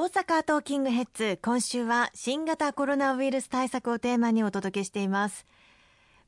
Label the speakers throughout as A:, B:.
A: 大阪トーキングヘッズ今週は新型コロナウイルス対策をテーマにお届けしています。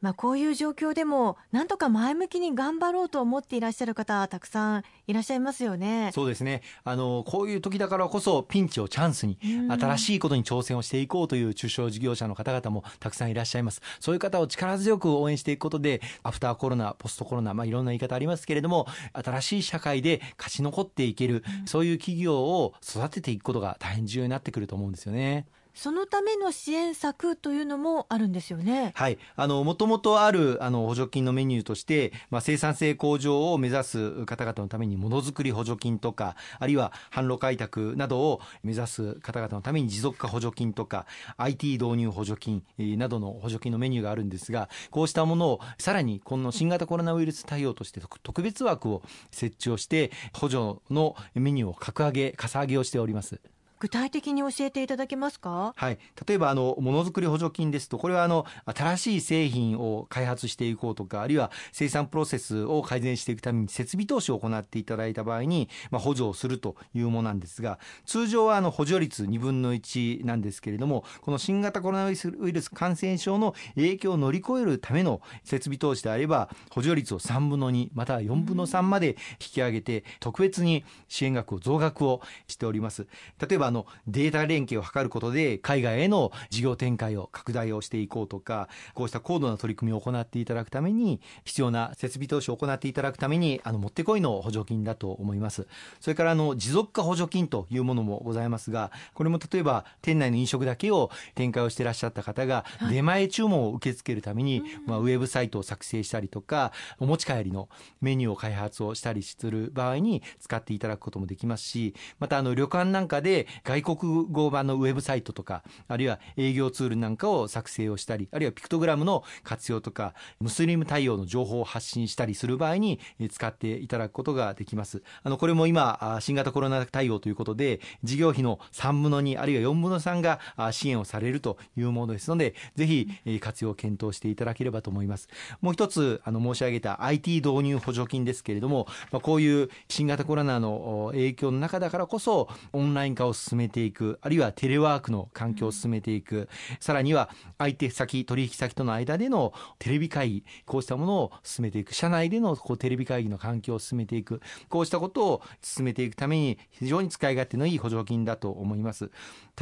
A: まあ、こういう状況でもなんとか前向きに頑張ろうと思っていらっしゃる方たくさんいらっしゃいますよね。
B: そうですね。あのこういう時だからこそピンチをチャンスに新しいことに挑戦をしていこうという中小事業者の方々もたくさんいらっしゃいます。そういう方を力強く応援していくことでアフターコロナ、ポストコロナ、まあいろんな言い方ありますけれども、新しい社会で勝ち残っていける、そういう企業を育てていくことが大変重要になってくると思うんですよね。
A: そのための支援策というのもあるんですよね。
B: はい。あの、もともとある、あの、補助金のメニューとして、まあ、生産性向上を目指す方々のために、ものづくり補助金とか、あるいは販路開拓などを目指す方々のために持続化補助金とか、IT 導入補助金などの補助金のメニューがあるんですが、こうしたものをさらにこの新型コロナウイルス対応として特別枠を設置をして、補助のメニューを格上げ、かさ上げをしております。
A: 具体的に教えていただけますか？
B: はい。例えばあのものづくり補助金ですとこれはあの新しい製品を開発していこうとかあるいは生産プロセスを改善していくために設備投資を行っていただいた場合に、まあ、補助をするというものなんですが通常はあの補助率2分の1なんですけれどもこの新型コロナウイルス感染症の影響を乗り越えるための設備投資であれば補助率を3分の2または4分の3まで引き上げて特別に支援額を増額をしております。例えばのデータ連携を図ることで海外への事業展開を拡大をしていこうとかこうした高度な取り組みを行っていただくために必要な設備投資を行っていただくためにあのもってこいの補助金だと思います。それからあの持続化補助金というものもございますがこれも例えば店内の飲食だけを展開をしていらっしゃった方が出前注文を受け付けるために、まあ、ウェブサイトを作成したりとかお持ち帰りのメニューを開発をしたりする場合に使っていただくこともできますしまたあの旅館なんかで外国語版のウェブサイトとか、あるいは営業ツールなんかを作成をしたり、あるいはピクトグラムの活用とか、ムスリム対応の情報を発信したりする場合に使っていただくことができます。あの、これも今、新型コロナ対応ということで、事業費の3分の2、あるいは4分の3が支援をされるというものですので、ぜひ活用を検討していただければと思います。もう一つ、あの、申し上げた IT 導入補助金ですけれども、まあ、こういう新型コロナの影響の中だからこそ、オンライン化を進めていく、あるいはテレワークの環境を進めていく、さらには相手先、取引先との間でのテレビ会議、こうしたものを進めていく、社内でのこうテレビ会議の環境を進めていく、こうしたことを進めていくために非常に使い勝手のいい補助金だと思います。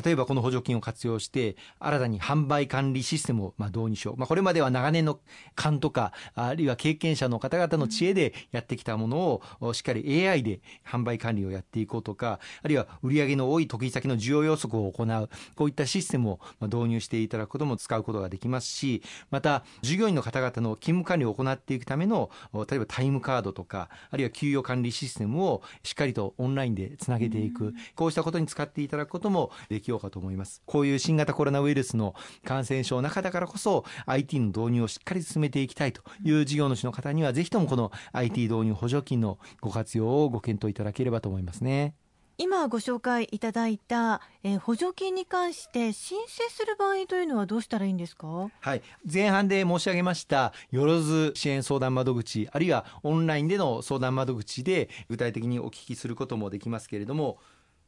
B: 例えばこの補助金を活用して、新たに販売管理システムをま導入しよう。まあ、これまでは長年の勘とか、あるいは経験者の方々の知恵でやってきたものを、しっかり AI で販売管理をやっていこうとか、あるいは売上の多い得意先の需要予測を行う、こういったシステムを導入していただくことも使うことができますし、また、従業員の方々の勤務管理を行っていくための、例えばタイムカードとか、あるいは給与管理システムをしっかりとオンラインでつなげていく、こうしたことに使っていただくこともできようかと思います。こういう新型コロナウイルスの感染症の中だからこそ、IT の導入をしっかり進めていきたいという事業主の方には、ぜひともこの IT 導入補助金のご活用をご検討いただければと思いますね。
A: 今ご紹介いただいた、えー、補助金に関して申請する場合というのはどうしたらいいんですか？
B: はい。前半で申し上げましたよろず支援相談窓口あるいはオンラインでの相談窓口で具体的にお聞きすることもできますけれども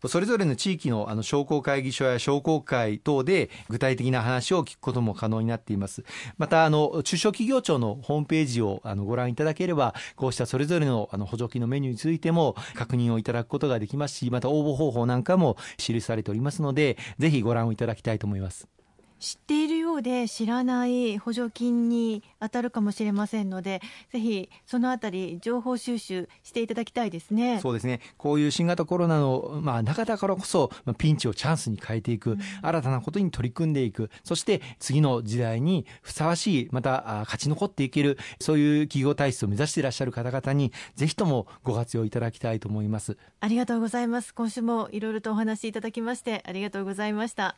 B: それぞれの地域のあの商工会議所や商工会等で具体的な話を聞くことも可能になっています。また、あの、中小企業庁のホームページをあのご覧いただければ、こうしたそれぞれのあの補助金のメニューについても確認をいただくことができますし、また応募方法なんかも記されておりますので、ぜひご覧をいただきたいと思います。
A: 知っているようで知らない補助金に当たるかもしれませんのでぜひそのあたり情報収集していただきたいですね。
B: そうですね。こういう新型コロナの、まあ、中だからこそ、まあ、ピンチをチャンスに変えていく、うん、新たなことに取り組んでいく。そして次の時代にふさわしいまた勝ち残っていけるそういう企業体質を目指していらっしゃる方々にぜひともご活用いただきたいと思います。
A: ありがとうございます。今週もいろいろとお話しいただきましてありがとうございました